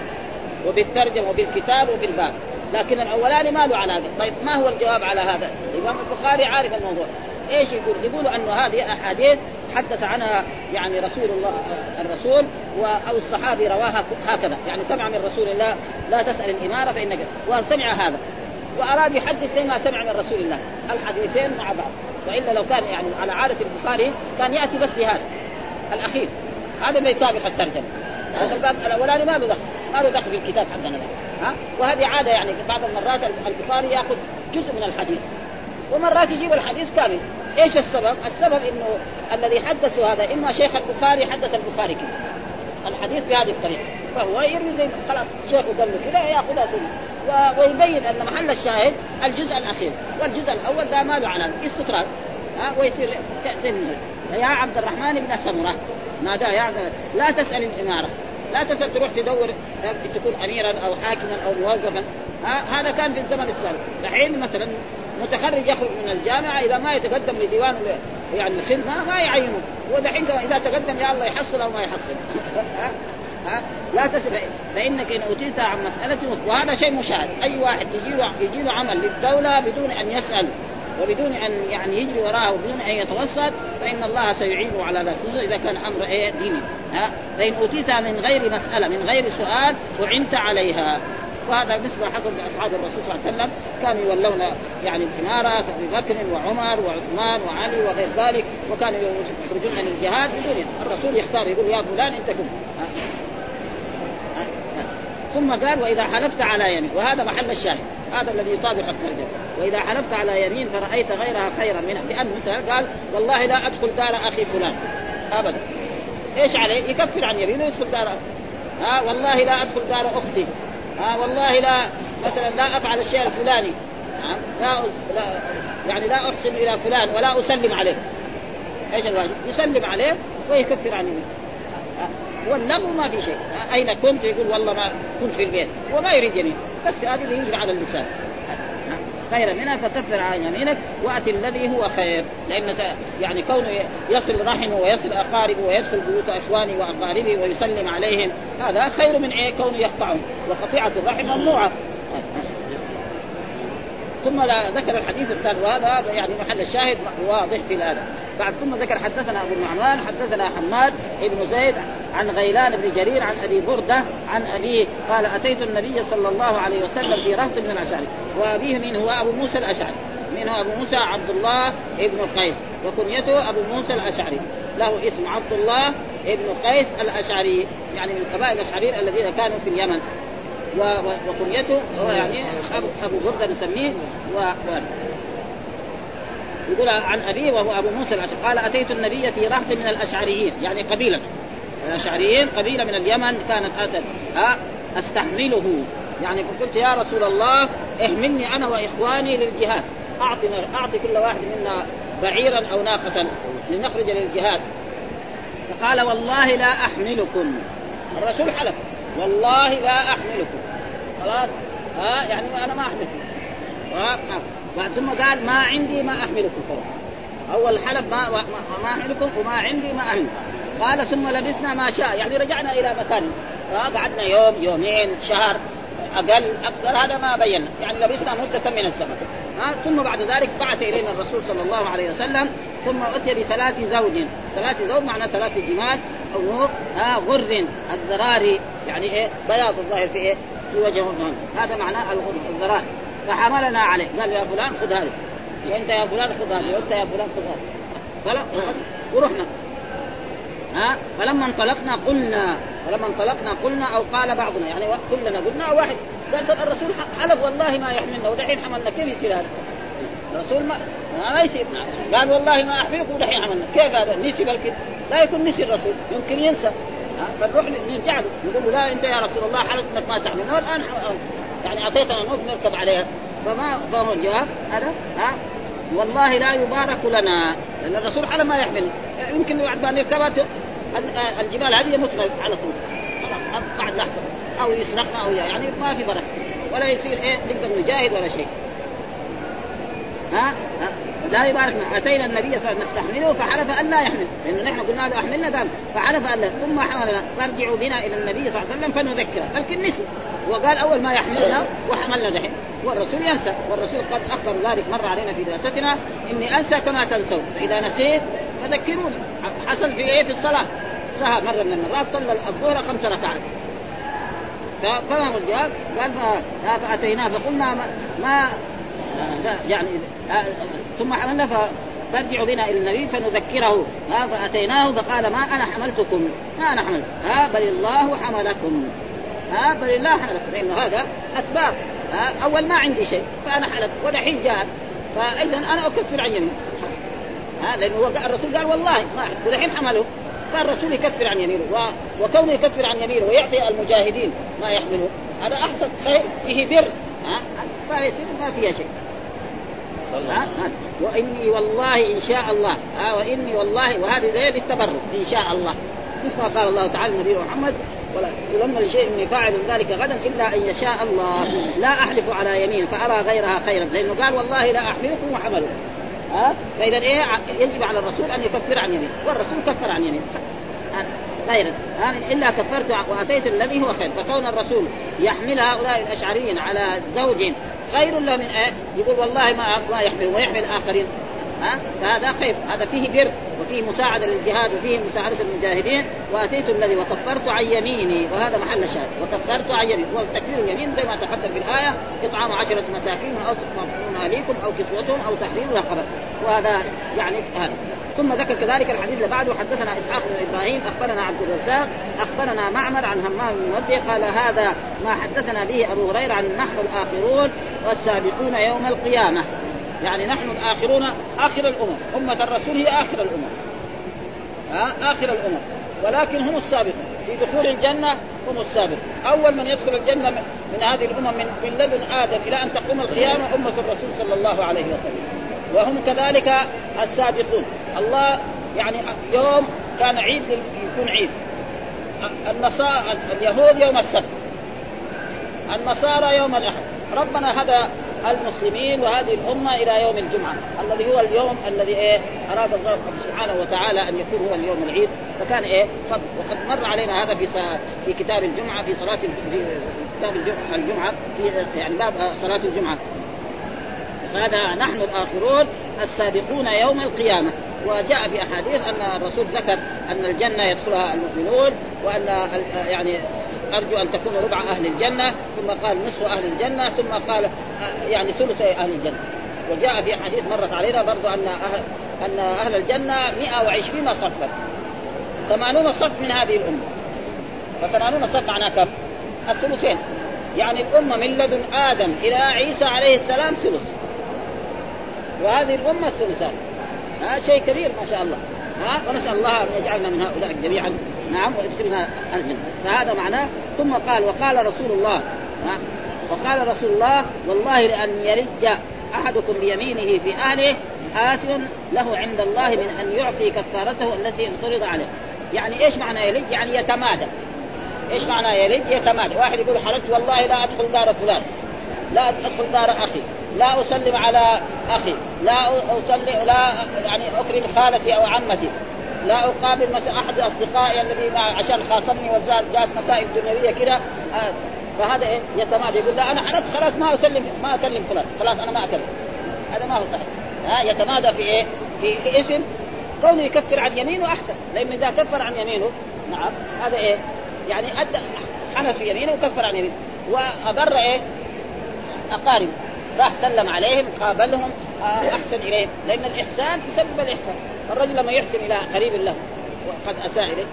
وبالترجم وبالكتاب وبالباب. لكن الأولاني ما له علاقة. طيب ما هو الجواب على هذا؟ الإمام البخاري عارف الموضوع. إيش يقول؟ يقول أنه هذه أحاديث حدث عنها يعني رسول الله الرسول أو الصحابي رواها هكذا. يعني سمع من رسول الله لا تسأل الإمارة فإنك. وسمع هذا. وأراد يحدث زي ما سمع من رسول الله. الحديثين مع بعض. وإلا لو كان يعني على عادة البخاري كان يأتي بس بهذا. الأخير. هذا ما يطابق الترجمة. هذا الباب الأولاني ما له دخل. ما له دخل في الكتاب حقنا. ها؟ وهذه عادة يعني بعض المرات البخاري ياخذ جزء من الحديث. ومرات يجيب الحديث كامل. إيش السبب؟ السبب إنه الذي حدثوا هذا إما شيخ البخاري حدث البخاري كذا. الحديث بهذه الطريقة. فهو يروي زي خلاص شيخه قال له كذا ياخذها كذا. ويبين أن محل الشاهد الجزء الأخير. والجزء الأول ده ما له علامه استطراد ها؟ ويصير يا عبد الرحمن بن سمرة. نادى يا عبد لا تسأل الإمارة. لا تسال تروح تدور تكون اميرا أو حاكما أو موظفا. هذا كان في الزمن السابق. الحين مثلا متخرج يخرج من الجامعة إذا ما يتقدم لديوان يعني الخدمة ما يعينه. ودحين إذا تقدم يا الله يحصل أو ما يحصل. ها لا تسال فإنك إن اوتيت عن مسألة وهذا شيء مشاهد. أي واحد يجي له يجي له عمل للدولة بدون أن يسأل. وبدون أن يعني يجري وراءه وبدون أن يتوسط فإن الله سيعينه على ذلك خصوصا إذا كان أمر إيه ديني. ها؟ فإن أوتيت من غير مسألة من غير سؤال أعنت عليها. وهذا مثل ما حصل لأصحاب الرسول صلى الله عليه وسلم. كانوا يولون يعني الاماره كأبي بكر وعمر وعثمان وعلي وغير ذلك وكانوا يخرجون للجهاد بدون الرسول يختار يقول يا فلان أنت كن ثم قال وإذا حلفت على يمين وهذا محل الشاهد. هذا الذي يطابق الترجمة. وإذا حلفت على يمين فرأيت غيرها خيرا منها لأن مثلا قال والله لا أدخل دار أخي فلان. أبدا. إيش عليه؟ يكفر عن يمينه ويدخل دار ها والله لا أدخل دار أختي. ها والله لا مثلا لا أفعل الشيء الفلاني. ها لا, لا يعني لا أحسن إلى فلان ولا أسلم عليه. إيش الواجب؟ يسلم عليه ويكفر عن يمينه. واللغو ما في شيء. أين كنت؟ يقول والله ما كنت في البيت. وما يريد يمين. بس هذه اللي يجري على اللسان. خير منها فكفر عن يمينك وأت الذي هو خير. لأن يعني كونه يصل رحمه ويصل أقاربه ويدخل بيوت إخوانه وأقاربه ويسلم عليهم هذا خير من إيه؟ كونه يقطعهم وقطيعه الرحم ممنوعة. ثم ذكر الحديث الثاني وهذا يعني محل الشاهد واضح في هذا بعد ثم ذكر حدثنا أبو النعمان حدثنا حماد بن زيد عن غيلان بن جرير عن أبي بردة عن أبيه قال أتيت النبي صلى الله عليه وسلم في رهط من الأشعري وأبيه من هو أبو موسى الأشعري منه أبو موسى عبد الله ابن قيس وكنيته أبو موسى الأشعري. له اسم عبد الله ابن قيس الأشعري يعني من قبائل الأشعريين الذين كانوا في اليمن. وكنيته هو يعني ابو برده نسميه و... و... يقول عن أبيه وهو أبو موسى الأشعري قال أتيت النبي في رهط من الأشعريين يعني قبيلة. الأشعريين قبيلة من اليمن كانت أتت أستحمله. يعني فقلت يا رسول الله احملني أنا وإخواني للجهاد. اعطنا أعطي كل واحد منا بعيرا أو ناقة لنخرج للجهاد. فقال والله لا أحملكم. الرسول حلف. والله لا أحملكم. خلاص؟ ها؟ يعني أنا ما أحملكم. بعد ثم قال ما عندي ما أحملكم. أول حلف ما ما أحملكم وما عندي ما أحملكم. قال ثم لبثنا ما شاء. يعني رجعنا إلى مكان. قعدنا يوم يومين شهر. أقل أكثر. هذا ما بينا. يعني لبثنا مدة من الزمن ها ثم بعد ذلك بعث إلينا الرسول صلى الله عليه وسلم ثم أتي بثلاث زوج. ثلاث زوج معنى ثلاث جمال أو ها غر الذراري يعني إيه بياض الظاهر في إيه في وجههم هذا معناه الغر الذراري فحملنا عليه. قال يا فلان خذ هذه. وانت يا فلان خذ هذه وأنت يا فلان خذ هذه. فلا ورحنا. ها فلما انطلقنا قلنا فلما انطلقنا قلنا أو قال بعضنا يعني كلنا قلنا واحد. قال الرسول حلف والله ما يحملنا. ودحين حملنا. كيف يصير هذا؟ الرسول ما ما يصير. قال والله ما احملكم ودحين حملنا. كيف هذا؟ نسي بلكن لا يكون نسي الرسول. يمكن ينسى. فنروح نرجع له. نقول له لا أنت يا رسول الله حلفت إنك ما تحملنا. والان يعني أعطيتنا نوت نركب عليها. فما فهو الجواب هذا؟ ها؟ والله لا يبارك لنا. لأن الرسول على ما يحمل. يمكن بعد ما نركبها الجبال هذه يموت على طول. خلاص بعد لحظة. أو يسرقنا أو يعني ما في بركه ولا يصير إيه نقدر نجاهد ولا شيء. ها؟ لا يباركنا. أتينا النبي صلى الله عليه وسلم نستحمله فحلف أن لا يحمل. لأنه نحن قلنا له أحملنا قال فحلف أن لا. ثم حملنا فارجعوا بنا إلى النبي صلى الله عليه وسلم فنذكره. لكن نسي وقال أول ما يحملنا وحملنا دحين. والرسول ينسى. والرسول قد أخبر ذلك مر علينا في دراستنا. إني أنسى كما تنسون. فإذا نسيت فذكروني. حصل في إيه؟ في الصلاة. سهى مرة من المرات صلى الظهر خمس ركعات. ففهم الجواب قال فأتيناه فقلنا ما, ما يعني ثم حملنا فارجعوا بنا إلى النبي فنذكره. ها فأتيناه فقال ما أنا حملتكم؟ ما أنا حملت. ها بل الله حملكم. ها بل الله حملكم. لأنه هذا أسباب. ها أول ما عندي شيء فأنا حلف ودحين جاء فاذا أنا أكفر عن يمين. ها لأنه الرسول قال والله ما ودحين حمله فالرسول يكفر عن يمينه و... وكونه يكفر عن يمينه ويعطي المجاهدين ما يحملون. هذا أحسن خير فيه بر ها؟ فيصير ما فيها شيء. ها؟ وإني والله إن شاء الله ها؟ وإني والله وهذه دليل التبرك إن شاء الله. مثل ما قال الله تعالى النبي محمد ولا تلم لشيء اني فاعل ذلك غدا إلا أن يشاء الله. لا أحلف على يمين فأرى غيرها خيرا. لأنه قال والله لا أحملكم وحملوا ها؟ فإذا إيه يجب على الرسول أن يكفر عن يمين والرسول كفر عن يمين غير إلا كفرت وأتيت الذي هو خير. فكون الرسول يحمل هؤلاء الأشعريين على زوج خير له من إيه؟ يقول والله ما ما يحمل ويحمل الآخرين. ها؟ فهذا خير. هذا فيه بر وفيه مساعدة للجهاد وفيه مساعدة المجاهدين وأتيت الذي وكفرت عن يميني. وهذا محل الشاهد. وكفرت عن يميني. وتكفير اليمين زي ما تقدم في الآية إطعام عشرة مساكين أو من اهليكم أو كسوتهم أو تحرير رقبة. وهذا يعني هذا. ثم ذكر كذلك الحديث اللي بعده. حدثنا إسحاق بن إبراهيم أخبرنا عبد الرزاق أخبرنا معمر عن همام بن منبه قال هذا ما حدثنا به أبو هريرة عن نحن الآخرون والسابقون يوم القيامة. يعني نحن الآخرون آخر الأمم. أمة الرسول هي آخر الأمم. ها؟ آخر الأمم. ولكن هم السابقون. في دخول الجنة هم السابقون. أول من يدخل الجنة من هذه الأمم من, من لدن آدم إلى أن تقوم القيامة أمة الرسول صلى الله عليه وسلم. وهم كذلك السابقون. الله يعني يوم كان عيد يكون عيد. النصارى اليهود يوم السبت. النصارى يوم الأحد. ربنا هدى المسلمين وهذه الأمة إلى يوم الجمعة الذي هو اليوم الذي إيه أراد الله سبحانه وتعالى أن يكون هو اليوم العيد فكان إيه فضل وقد مر علينا هذا في في كتاب الجمعة في صلاة كتاب الجمعة في يعني باب صلاة الجمعة. هذا نحن الآخرون السابقون يوم القيامة. وجاء في أحاديث أن الرسول ذكر أن الجنة يدخلها المؤمنون وأن يعني أرجو أن تكون ربع أهل الجنة ثم قال نصف أهل الجنة ثم قال يعني ثلث أهل الجنة. وجاء في حديث مرت علينا برضو أن أهل أن أهل الجنة 120 صفا. 80 صف من هذه الأمة. ف80 صف معناه كم؟ الثلثين. يعني الأمة من لدن آدم إلى عيسى عليه السلام ثلث. وهذه الأمة الثلثان. ها شيء كبير ما شاء الله. ها ونسأل الله أن يجعلنا من هؤلاء جميعا. نعم ويدخلنا الجنة. فهذا معناه ثم قال وقال رسول الله وقال رسول الله والله لأن يلج أحدكم بيمينه في أهله آت له عند الله من أن يعطي كفارته التي افترض عليه. يعني إيش معنى يلج؟ يعني يتمادى. إيش معنى يلج؟ يتمادى. واحد يقول حلفت والله لا أدخل دار فلان لا أدخل دار أخي لا أسلم على أخي لا أسلم لا يعني أكرم خالتي أو عمتي. لا أقابل مثلا أحد أصدقائي الذي عشان خاصمني وزاد جات مسائل دنيوية كذا آه فهذا إيه؟ يتمادى. يقول لا أنا حلفت خلاص ما أسلم ما أكلم فلان. خلاص أنا ما أكلم. هذا ما هو صحيح. ها يتمادى في إيه؟ في, اسم كونه يكفر عن يمينه أحسن. لأنه إذا كفر عن يمينه نعم هذا إيه؟ يعني ادى حنس في يمينه وكفر عن يمينه. وأضر إيه؟ اقارب راح سلم عليهم قابلهم آه، أحسن إليهم. لأن الإحسان يسبب الإحسان. الرجل لما يحسن إلى قريب له وقد أساء إليه.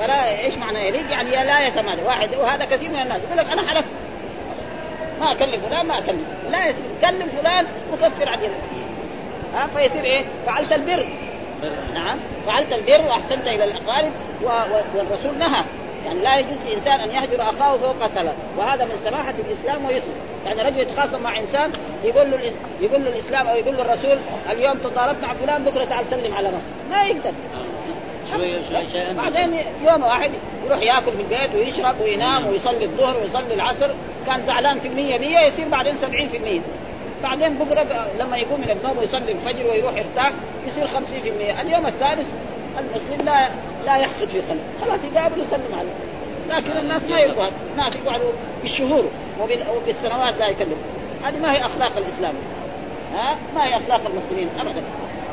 فلا إيش معنى يليق يعني لا يتمادى. واحد وهذا كثير من الناس يقول لك أنا حلفت. ما أكلم فلان ما أكلم. لا يصير كلم فلان وكفر عن يمين ها؟ فيصير إيه؟ فعلت البر. نعم. فعلت البر وأحسنت إلى الأقارب والرسول نهى. يعني لا يجوز لإنسان أن يهجر أخاه فوق ثلاث وهذا من سماحة الإسلام ويسر. يعني رجل يتخاصم مع إنسان يقول له يقول له الإسلام أو يقول له الرسول اليوم تضاربت مع فلان بكرة تعال سلم على مصر ما يقدر. بعدين يوم واحد يروح ياكل في البيت ويشرب وينام ويصلي الظهر ويصلي العصر كان زعلان في المية مية يصير بعدين سبعين في المية. بعدين بكرة لما يقوم من النوم ويصلي الفجر ويروح يرتاح يصير 50% اليوم الثالث المسلم لا لا يحصل في قلبه خلاص يقابل ويسلم عليه. لكن الناس ما يرضوا الناس يقعدوا بالشهور وبالسنوات لا يكلموا هذه ما هي أخلاق الإسلام. ها؟ ما هي أخلاق المسلمين ابدا.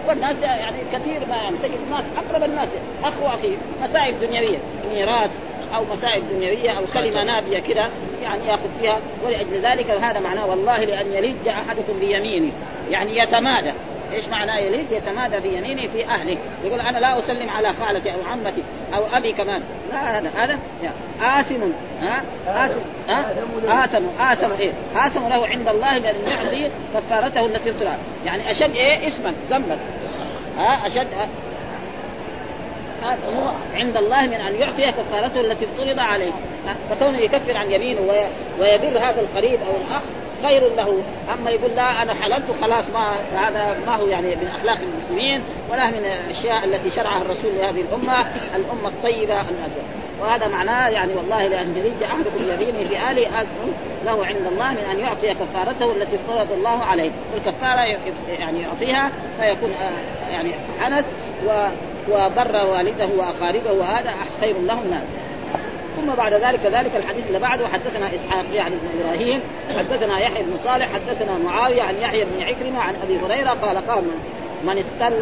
والناس يعني كثير ما يعني تجد الناس أقرب الناس اخ واخيه مسائل دنيوية ميراث أو مسائل دنيوية أو كلمة نابية كذا يعني يأخذ فيها. ولأجل ذلك هذا معناه والله لأن يلج أحدكم بيمينه يعني يتمادى. إيش معنى يلد يتمادى في يمينه في اهله يقول أنا لا أسلم على خالتي أو عمتي أو أبي كمان. لا هذا هذا آثم. ها؟ آثم. ها؟ آثم. آثم إيه؟ آثم له عند الله بأن يعطي كفارته التي ابتلى يعني أشد إيه؟ اسما ذنبا. ها؟ أشد هو عند الله من أن يعطي كفارته التي افترض عليه. فكونه يكفر عن يمينه ويبر هذا القريب أو الأخ خير له. أما يقول لا أنا حللت خلاص ما هذا ما هو يعني من أخلاق المسلمين ولا من الأشياء التي شرعها الرسول لهذه الأمة الأمة الطيبة النازله وهذا معناه يعني والله لأن يريد احدكم يمينه في اله له عند الله من أن يعطي كفارته التي افترض الله عليه. والكفارة يعني يعطيها فيكون آه، يعني حنث وبر والده وأقاربه وهذا خير له من هذا ثم بعد ذلك ذلك الحديث اللي بعده حدثنا إسحاق يعني بن إبراهيم حدثنا يحيى بن صالح حدثنا معاوية عن يحيى بن عكرمة عن أبي هريرة قال قال من استل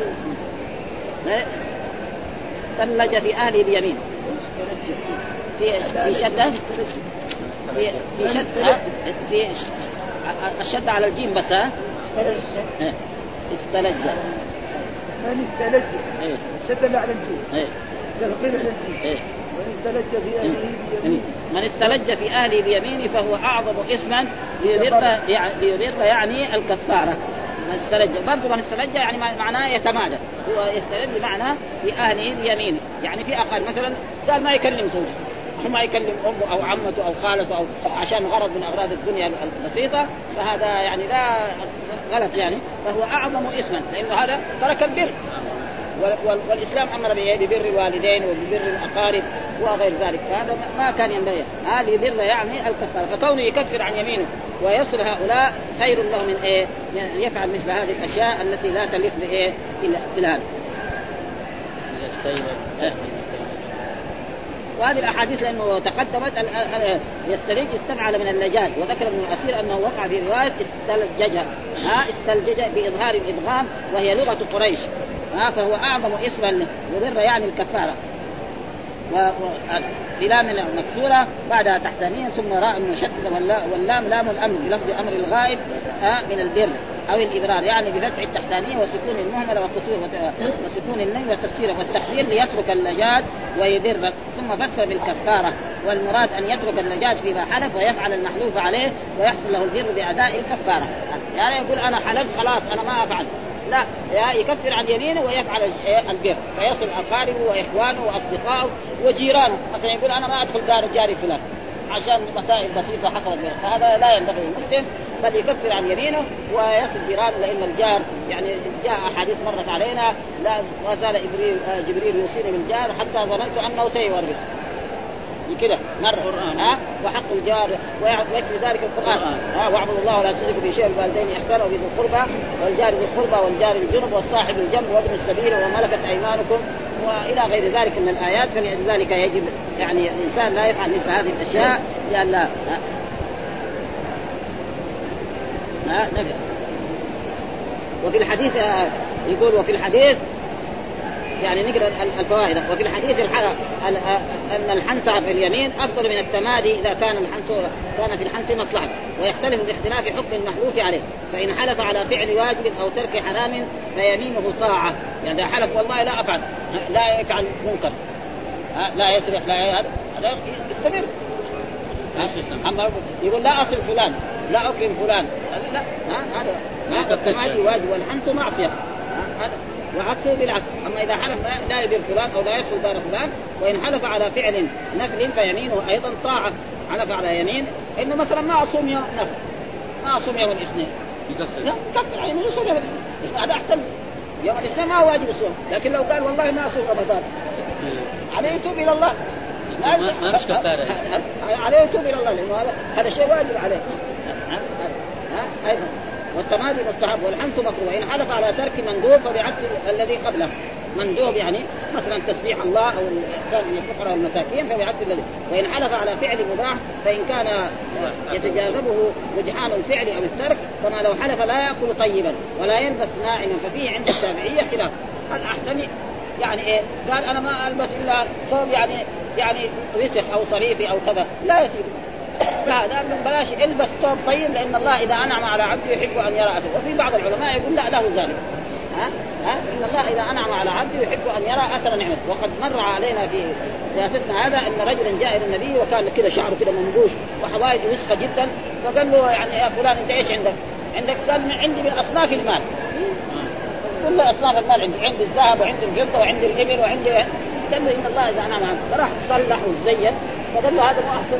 استلج في أهله بيمين. في في شدة؟ في في شده في الشده على الجيم بس ها؟ استلج. من استلج؟ إيه. الشده على الجيم. تلقين على الجيم. من استلج في اهله بيمينه من استلج في اهله بيمينه فهو أعظم إثما ليبر يعني ليبر يعني الكفارة. من استلج برضه من استلج يعني معناه يتمادى. هو يستلج بمعنى في اهله بيمينه يعني في أقل مثلا قال ما يكلم زوجه ما يكلم أمه أو عمته أو خالته أو عشان غرض من أغراض الدنيا البسيطة. فهذا يعني لا غلط يعني. فهو أعظم إثما. لأنه هذا ترك البر. والإسلام أمر ببر الوالدين وببر الأقارب وغير ذلك فهذا ما كان ينبغي هذه بر يعني الكفارة فكونه يكفر عن يمينه ويصل هؤلاء خير له من إيه؟ يفعل مثل هذه الأشياء التي لا تليق بإيه؟ إلى هذا. وهذه الأحاديث لأنه تقدمت يستلج استفعل من اللجاج وذكر ابن الأثير أنه وقع في رواية استلجج ها استلجج بإظهار الإدغام وهي لغة قريش ها فهو أعظم اثما يضر يعني الكفارة. و... بلام مكسورة بعدها تحتانية ثم راء مشددة واللام لام الأمر بلفظ أمر الغائب من البر أو الإبرار يعني بفتح التحتانية وسكون المهملة والتصوير وسكون النين والتفسير والتخدير ليترك اللجاج ويبر. ثم فسر بالكفارة والمراد أن يترك اللجاج فيما حلف ويفعل المحلوف عليه ويحصل له البر بأداء الكفارة. يعني يقول أنا حلفت خلاص أنا ما أفعل. لا يكفر عن يمينه ويفعل البر فيصل اقاربه وإخوانه وأصدقائه وجيرانه. مثلا يقول أنا ما أدخل دار جاري فلان عشان مسائل بسيطة حصلت بينه فهذا لا ينبغي للمسلم بل يكفر عن يمينه ويصل جيرانه لأن الجار يعني جاء أحاديث مرت علينا لا ما زال جبريل جبريل يوصيني بالجار حتى ظننت أنه سيورث كده مر ها؟ وحق الجار ويكفي ذلك القرآن. ها؟ واعبدوا الله ولا تشركوا به شيئا الوالدين إحسانا وبذي القربى والجار ذي القربى والجار الجنب والصاحب الجنب وابن السبيل وملكت أيمانكم. وإلى غير ذلك من الآيات فلذلك يجب يعني الإنسان لا يفعل مثل هذه الأشياء. لأن لا ها؟ نبي وفي الحديث يقول وفي الحديث يعني نقرأ الفوائد. وفي الحديث أن الحنث في اليمين أفضل من التمادي إذا كان الحنث كان في الحنث مصلحة ويختلف باختلاف حكم المحلوف عليه. فإن حلف على فعل واجب أو ترك حرام فيمينه طاعة. يعني إذا حلف والله لا أفعل. لا يفعل منكر. لا يسرق لا هذا يستمر. أما يقول لا أصل فلان لا أكرم فلان. لا. هذا هذا التمادي واجب والحنث معصية. هذا. وعكسه بالعكس. أما إذا حلف لا يبر فلان أو لا يدخل دار فلان وإن حلف على فعل نفل فيمينه أيضا طاعة. حلف على يمين إنه مثلا ما أصوم يوم نفل ما أصوم يوم الاثنين. لا كفر عليه يصوم يوم الاثنين. هذا أحسن. يوم الاثنين ما هو واجب الصوم. لكن لو قال والله ما أصوم رمضان. عليه يتوب إلى الله. ما ما عليه يتوب إلى الله لأنه هذا هذا شيء واجب عليه. ها؟ أيضا. والتمادي مستحب والحنث مكروه وان حلف على ترك مندوب فبعكس الذي قبله. مندوب يعني مثلا تسبيح الله أو الإحسان إلى الفقراء والمساكين فبعكس الذي. وإن حلف على فعل مباح فإن كان يتجاذبه رجحان الفعل أو الترك كما لو حلف لا يأكل طيبا ولا يلبس ناعما ففيه عند الشافعية خلاف. الاحسن يعني إيه؟ قال أنا ما ألبس إلا ثوب يعني يعني وسخ أو صريفي أو كذا. لا يصير. فهذا بلاش البس ثوب طيب لأن الله إذا أنعم على عبده يحب أن يرى أثره. وفي بعض العلماء يقول لا له ذلك. ها؟ ها؟ إن الله إذا أنعم على عبده يحب أن يرى أثر نعمته. وقد مر علينا في دراستنا هذا أن رجلا جاء إلى النبي وكان كذا شعره كذا منبوش وحوائج وسخه جدا. فقال له يعني يا فلان أنت إيش عندك؟ عندك قال عندي من أصناف المال. كل أصناف المال عندي. عندي الذهب وعندي الفضة وعندي الإبل وعندي قال له إن الله إذا أنعم عنك فراح صلح وزين فقال له هذا مو أحسن؟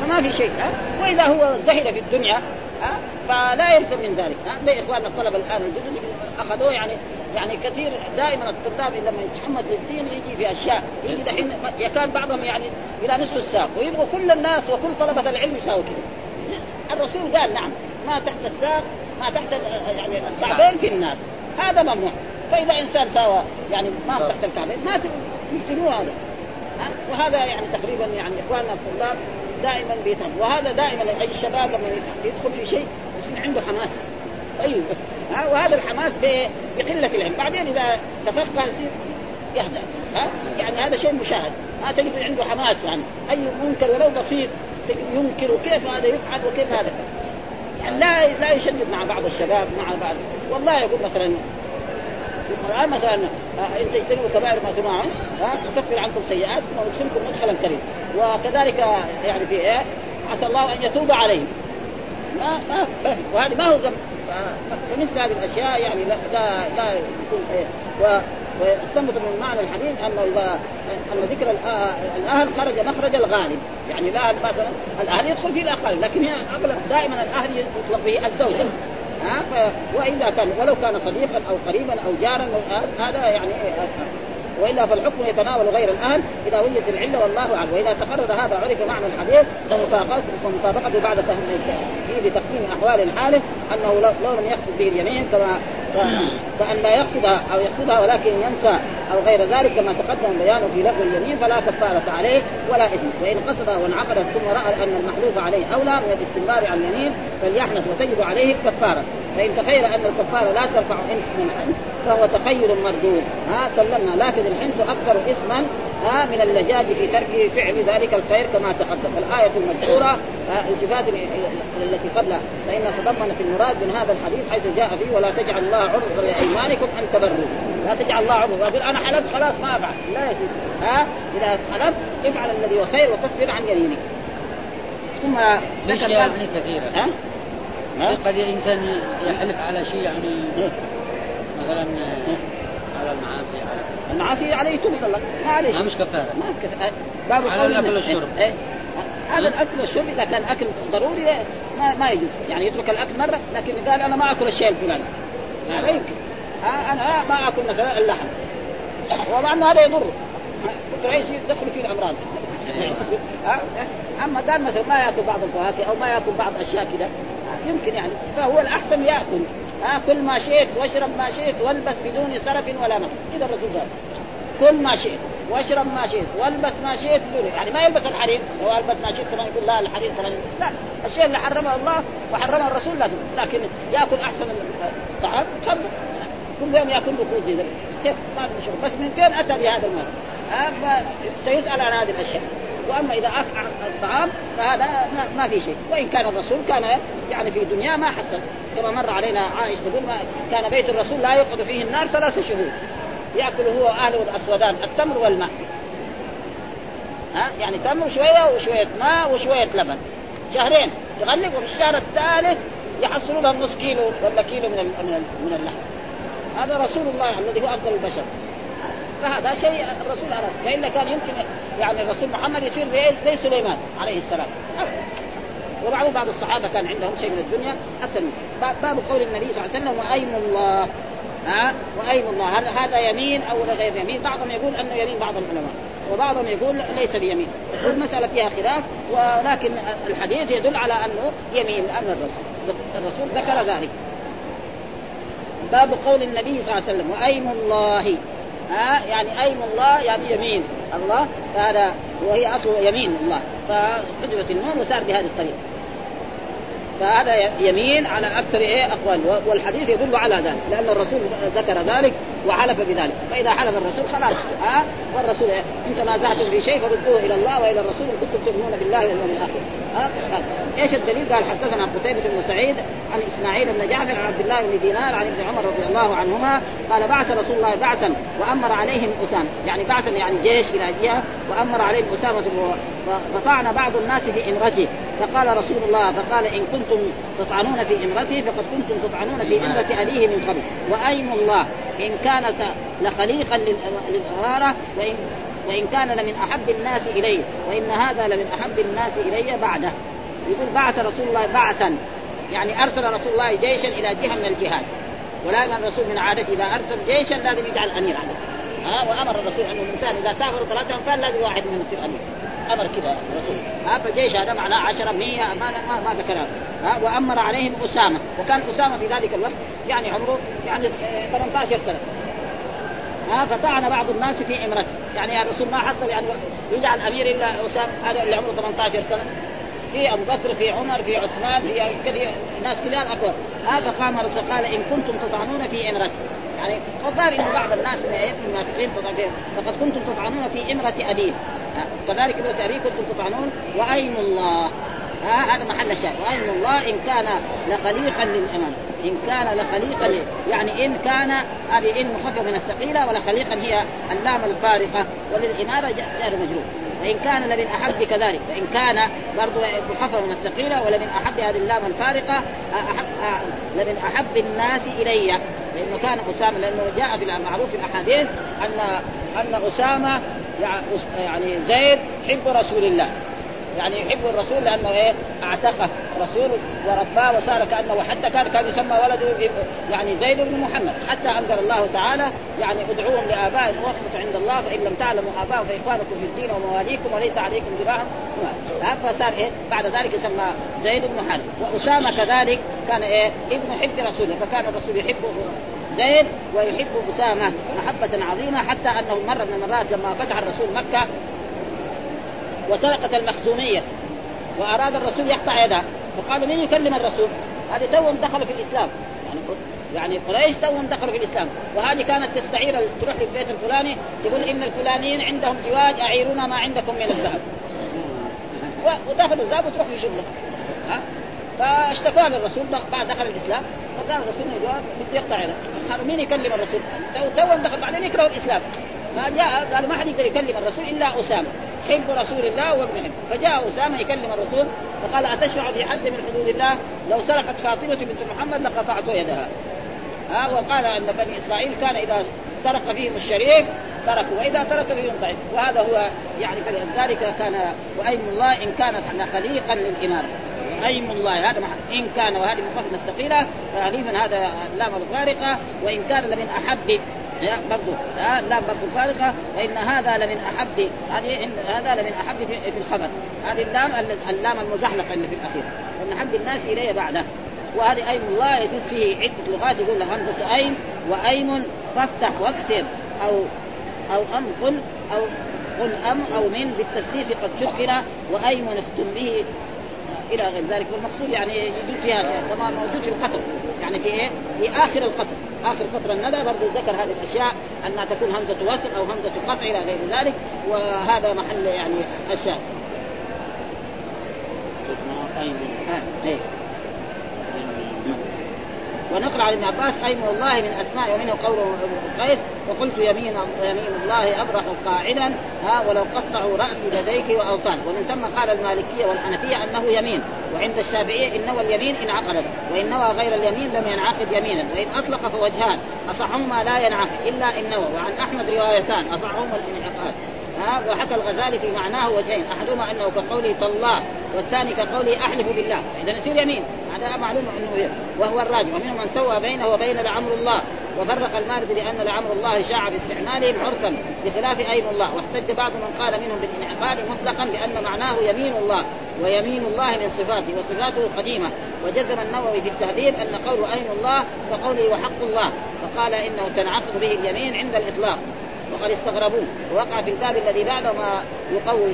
فما في شيء ها؟ وإذا هو زهد في الدنيا ها؟ فلا يلزم من ذلك ها؟ زي إخواننا الطلبة الآن الجدد أخذوه يعني يعني كثير دائما الطلاب لما يتحمس للدين يجي في أشياء يجي دحين يكاد بعضهم يعني إلى نصف الساق ويبغوا كل الناس وكل طلبة العلم يساووا كذا الرسول قال نعم ما تحت الساق ما تحت يعني الكعبين في النار. هذا ممنوع. فإذا إنسان ساوى يعني ما تحت الكعبين ما تمسكوه هذا وهذا يعني تقريبا يعني إخواننا الطلاب دائما بيتعب وهذا دائما اي الشباب لما يدخل في شيء يصير عنده حماس. طيب. ها وهذا الحماس بقلة العلم. بعدين إذا تفقه يصير يهدأ. ها؟ يعني هذا شيء مشاهد. ها تجد عنده حماس يعني. أي منكر ولو بسيط ينكر وكيف هذا يفعل وكيف هذا. يعني لا لا يشدد مع بعض الشباب مع بعض. والله يقول مثلا في القرآن مثلا آه، إن تجتنبوا كبائر ما تنوع نكفر عنكم سيئاتكم وندخلكم مدخلا كريما وكذلك يعني في إيه عسى الله أن يتوب عليهم. ما ما وهذه ما هو ذنب فمثل هذه الأشياء يعني لا لا, لا يكون إيه و ويستنبط من معنى الحديث إذا أن ذكر الأهل خرج مخرج الغالب، يعني الأهل مثلا الأهل يدخل فيه الاقارب، لكن هي أغلب دائما الأهل يطلق به الزوجه ها وإلا كان ولو كان صديقا أو قريبا أو جارا هذا يعني وإلا فالحكم يتناول غير الأهل إذا وجدت العلة والله أعلم. وإذا تقرر هذا عرف معنى الحديث فمطابقته بعد فيه بتقسيم أحوال الحالف أنه لو لم يقصد به اليمين كما كأن لا يقصدها أو يقصدها ولكن ينسى أو غير ذلك كما تقدم بيانه في لغو اليمين فلا كفارة عليه ولا إثم. وإن قصدها وانعقدت ثم رأى أن المحلوف عليه أولى من الاستمرار عن اليمين فليحنث وتجب عليه الكفارة. فإن تخيل أن الكفارة لا ترفع إنس من حنث فهو تخيل مردود. ها سلمنا. لكن الحنث أكثر إثما ها من اللجاج في ترك فعل ذلك الخير كما تقدم. الآية المذكورة التفات التي قبلها. فإنها تضمنت المراد من هذا الحديث حيث جاء فيه ولا تجعل الله عرضا لأيمانكم أن تبروا. لا تجعل الله عرضا وأقول أنا حلفت خلاص ما أفعل. لا يا سيدي. ها؟ إذا حلفت افعل الذي هو خير وكفر عن يمينك. ثم ذكر يعني كثيرة ها؟ قد الإنسان يحلف على شيء يعني مثلا على المعاصي. على المعاصي عليه توب الله. ما عليه شيء مش كفارة. ما كفارة. باب على الأكل والشرب. إيه؟ هذا الأكل والشرب إذا كان أكل ضروري ما, ما يجوز. يعني يترك الأكل مرة لكن قال أنا ما أكل الشيء الفلاني. لا يمكن. أنا ما أكل مثلا اللحم. ومع انه هذا يضر. إيش؟ يدخل فيه الأمراض. أما قال مثلا ما يأكل بعض الفواكه أو ما يأكل بعض أشياء كذا يمكن يعني. فهو الأحسن يأكل. كل ما شئت واشرب ما شئت والبس بدون سرف ولا مخ كذا الرسول قال كل ما شئت واشرب ما شئت والبس ما شئت بدون يعني ما يلبس الحرير لو ألبس ما شئت كمان يقول لا الحرير كمان لا الشيء اللي حرمه الله وحرمه الرسول لا لكن يأكل أحسن الطعام تفضل. كل يوم يأكل بكوز كيف؟ ما شغل بس من فين أتى بهذا المال؟ سيسأل عن هذه الأشياء. وأما إذا اخذ الطعام فهذا ما, في شيء. وإن كان الرسول كان يعني في دنيا ما حسن كما مر علينا عائشة تقول كان بيت الرسول لا يوقد فيه النار ثلاث شهور. يأكل هو واهله الأسودان التمر والماء. ها؟ يعني تمر شوية وشوية ماء وشوية لبن. شهرين. يغلق وفي الشهر الثالث يحصلوا لهم نص كيلو ولا كيلو من من اللحم. هذا رسول الله الذي هو أفضل البشر. فهذا شيء الرسول أراد. فإلا كان يمكن يعني الرسول محمد يصير زي سليمان عليه السلام. وبعض بعض الصحابة كان عندهم شيء من الدنيا أكثر منه. باب قول النبي صلى الله عليه وسلم وأيم الله. ها؟ وأيم الله. هل هذا يمين أو غير يمين؟ بعضهم يقول أنه يمين بعض العلماء. وبعضهم يقول ليس بيمين. والمسألة فيها خلاف ولكن الحديث يدل على أنه يمين لأن الرسول الرسول ذكر ذلك. باب قول النبي صلى الله عليه وسلم وأيم الله. ها؟ يعني أيم الله يعني يمين. الله. فهذا وهي اصله يمين الله. فحذفت النون وسار بهذه الطريقة. فهذا يمين على أكثر إيه أقوال والحديث يدل على ذلك لأن الرسول ذكر ذلك وحلف بذلك فإذا حلف الرسول خلاص ها والرسول إيه؟ إن تنازعتم في شيء فردوه إلى الله وإلى الرسول إن كنتم تؤمنون بالله واليوم الآخر. ها؟ إيش الدليل؟ قال حدثنا قتيبة بن سعيد عن إسماعيل بن جعفر عن عبد الله بن دينار عن ابن عمر رضي الله عنهما قال بعث رسول الله بعثا وأمر عليهم أسامة. يعني بعثا يعني جيش إلى جهة وأمر عليهم أسامة فطعن بعض الناس في إمرته. فقال رسول الله فقال إن كنتم تطعنون في امرته فقد كنتم تطعنون في إمرة أبيه من قبل. وايم الله؟ إن كانت لخليقا للاماره وإن وإن كان لمن أحب الناس إلي وإن هذا لمن أحب الناس إلي بعده. يقول بعث رسول الله بعثا يعني أرسل رسول الله جيشا إلى جهة من الجهاد. ولكن الرسول من عادته إذا أرسل جيشا لازم يجعل امير عليه ها وأمر الرسول أن الإنسان إذا سافر ثلاثة انفار لازم واحد منهم يصير أمير. أمر كذا الرسول. ها فالجيش هذا معناه 10 100 ما ما, ما ذكر ها وأمر عليهم أسامة. وكان أسامة في ذلك الوقت يعني عمره يعني 18 سنة. ها فطعن بعض الناس في امرته. يعني الرسول ما حصل يعني يجعل أمير إلا أسامة هذا اللي عمره 18 سنة. في أبو بكر في عمر في عثمان في كثير ناس كثير اكبر هذا قام الرسول قال إن كنتم تطعنون في امرته يعني فظهر إنه بعض الناس من المنافقين فقد كنتم تطعنون في امرة ابيه كذلك امره ابيه كنتم تطعنون وايم الله؟ ها هذا محل الشاهد. وايم الله إن كان لخليقا للأمام. إن كان لخليقا يعني إن كان هذه إن مخففة من الثقيلة ولخليقا هي اللام الفارقة وللاماره جار مجرور وإن كان لمن أحب كذلك. وإن كان برضه مخفف من الثقيلة ولمن أحب هذه اللام الفارقة أحب لمن أحب الناس إلي. لأنه كان أسامة لأنه جاء في المعروف في الأحاديث ان أن أسامة يعني زيد حب رسول الله. يعني يحب الرسول لأنه إيه؟ أعتقه. رسول ورباه وصار كأنه حتى كان كان يسمى ولده يعني زيد بن محمد. حتى أنزل الله تعالى يعني ادعوهم لآبائهم واقسطوا عند الله فإن لم تعلموا ابائهم فإخوانكم في الدين ومواليكم وليس عليكم جناح. فصار إيه؟ بعد ذلك يسمى زيد بن حرب وأسامة كذلك كان إيه؟ ابن حب رسوله فكان الرسول يحب زيد ويحب أسامة محبة عظيمة حتى أنه مره من المرات لما فتح الرسول مكة وسرقت المخزومية وأراد الرسول يقطع يده فقالوا من يكلم الرسول؟ هذه توهم دخلوا في الإسلام. يعني يعني قريش توهم دخلوا في الإسلام. وهذه كانت تستعير تروح للبيت الفلاني تقول إن الفلانيين عندهم زواج أعيرونا ما عندكم من الذهب. ودخلوا الذهب وتروح في شغله ها؟ فاشتكوا للرسول بعد دخل الإسلام. فقال الرسول بده يقطع يده. قالوا مين يكلم الرسول؟ توهم دخل بعدين يكرهوا الإسلام. فجاء قالوا ما حد يقدر يكلم الرسول إلا أسامة. حب رسول الله وابن حب. فجاء أسامة يكلم الرسول فقال أتشفع في حد من حدود الله؟ لو سرقت فاطمة بنت محمد لقطعت يدها. ها وقال أن بني إسرائيل كان إذا سرق فيهم الشريف تركوا وإذا ترك فيهم ضعيف وهذا هو يعني فلذلك كان وأيم الله إن كانت خليقا للإمارة. ايم الله هذا إن كان وهذه مخففه الثقيله فغالبا هذا اللام الفارقه وإن كان لمن أحب برضه لا برضه فارقة وإن هذا لمن أحب هذه هذا لمن أحب في, في الخبر. هذه اللام اللام المزحلقة اللي في الأخير. ومن أحب الناس إليه بعده. وهذه أيم الله يجوز فيه عدة لغات يقول همزة أيم وأيم فافتح واكسر أو أو أم قل أو قل أم أو من بالتثليث قد شكل وأيم اختم به. إلى غير ذلك والمقصود يعني يجوز فيها شيء كما موجود في القتل يعني في إيه؟ في آخر القتل آخر قطر الندى برضه ذكر هذه الأشياء أنها تكون همزة وصل أو همزة قطع إلى غير ذلك وهذا محل يعني الشاهد. ونقل عن ابن عباس ايم الله من أسماء ومنه قوله قيس وقلت يمين يمين الله أبرح قاعدا ها ولو قطعوا رأسي لديك واوصان ومن ثم قال المالكية والحنفية أنه يمين وعند الشافعية انما اليمين انعقدت وإن نوى غير اليمين لم ينعقد يمينا وإن أطلق فوجهان أصحهما لا ينعقد إلا إن نوى. وعن أحمد روايتان أصحهما الانعقاد ها وحكى الغزالي في معناه وجهين أحدهما أنه كقوله تالله والثاني كقوله أحلف بالله. اذا يصير يمين. هذا معلوم أنه وهو الراجح. ومنهم من سوى بينه وبين لعمر الله. وفرق المارد لأن لعمر الله شاع باستعمالهم عرفا بخلاف ايم الله. واحتج بعض من قال منهم بالانعقاد مطلقا لأن معناه يمين الله ويمين الله من صفاته وصفاته قديمة. وجزم النووي في التهذيب أن قول أين الله كقوله وحق الله. فقال إنه تنعقد به اليمين عند الإطلاق. وقد استغربوه ووقع في الباب الذي بعده ما يقوي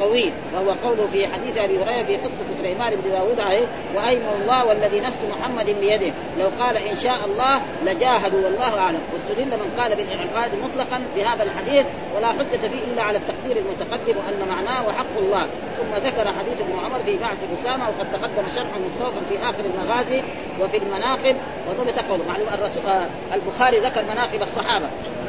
طويل وهو قوله في حديث أبي هريرة في قصه سليمان بن داود عليه وايم الله والذي نفس محمد بيده لو قال إن شاء الله لجاهدوا والله أعلم. واستدل من قال بالانعقاد مطلقا بهذا الحديث ولا حجة فيه إلا على التقدير المتقدم وأن معناه وحق الله. ثم ذكر حديث ابن عمر في بعث أسامة وقد تقدم شرح مستوفى في آخر المغازي وفي المناقب وضبط قوله معلوم الرسول آه البخاري ذكر مناقب الصحابة.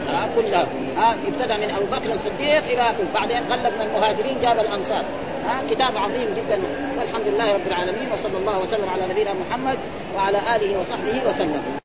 آه كلها آه ابتدأ من أبو بكر الصديق إلى بعدين غلب من المهاجرين جاب الأنصار. ها آه كتاب عظيم جدا. والحمد لله رب العالمين وصلى الله وسلم على نبينا محمد وعلى آله وصحبه وسلم.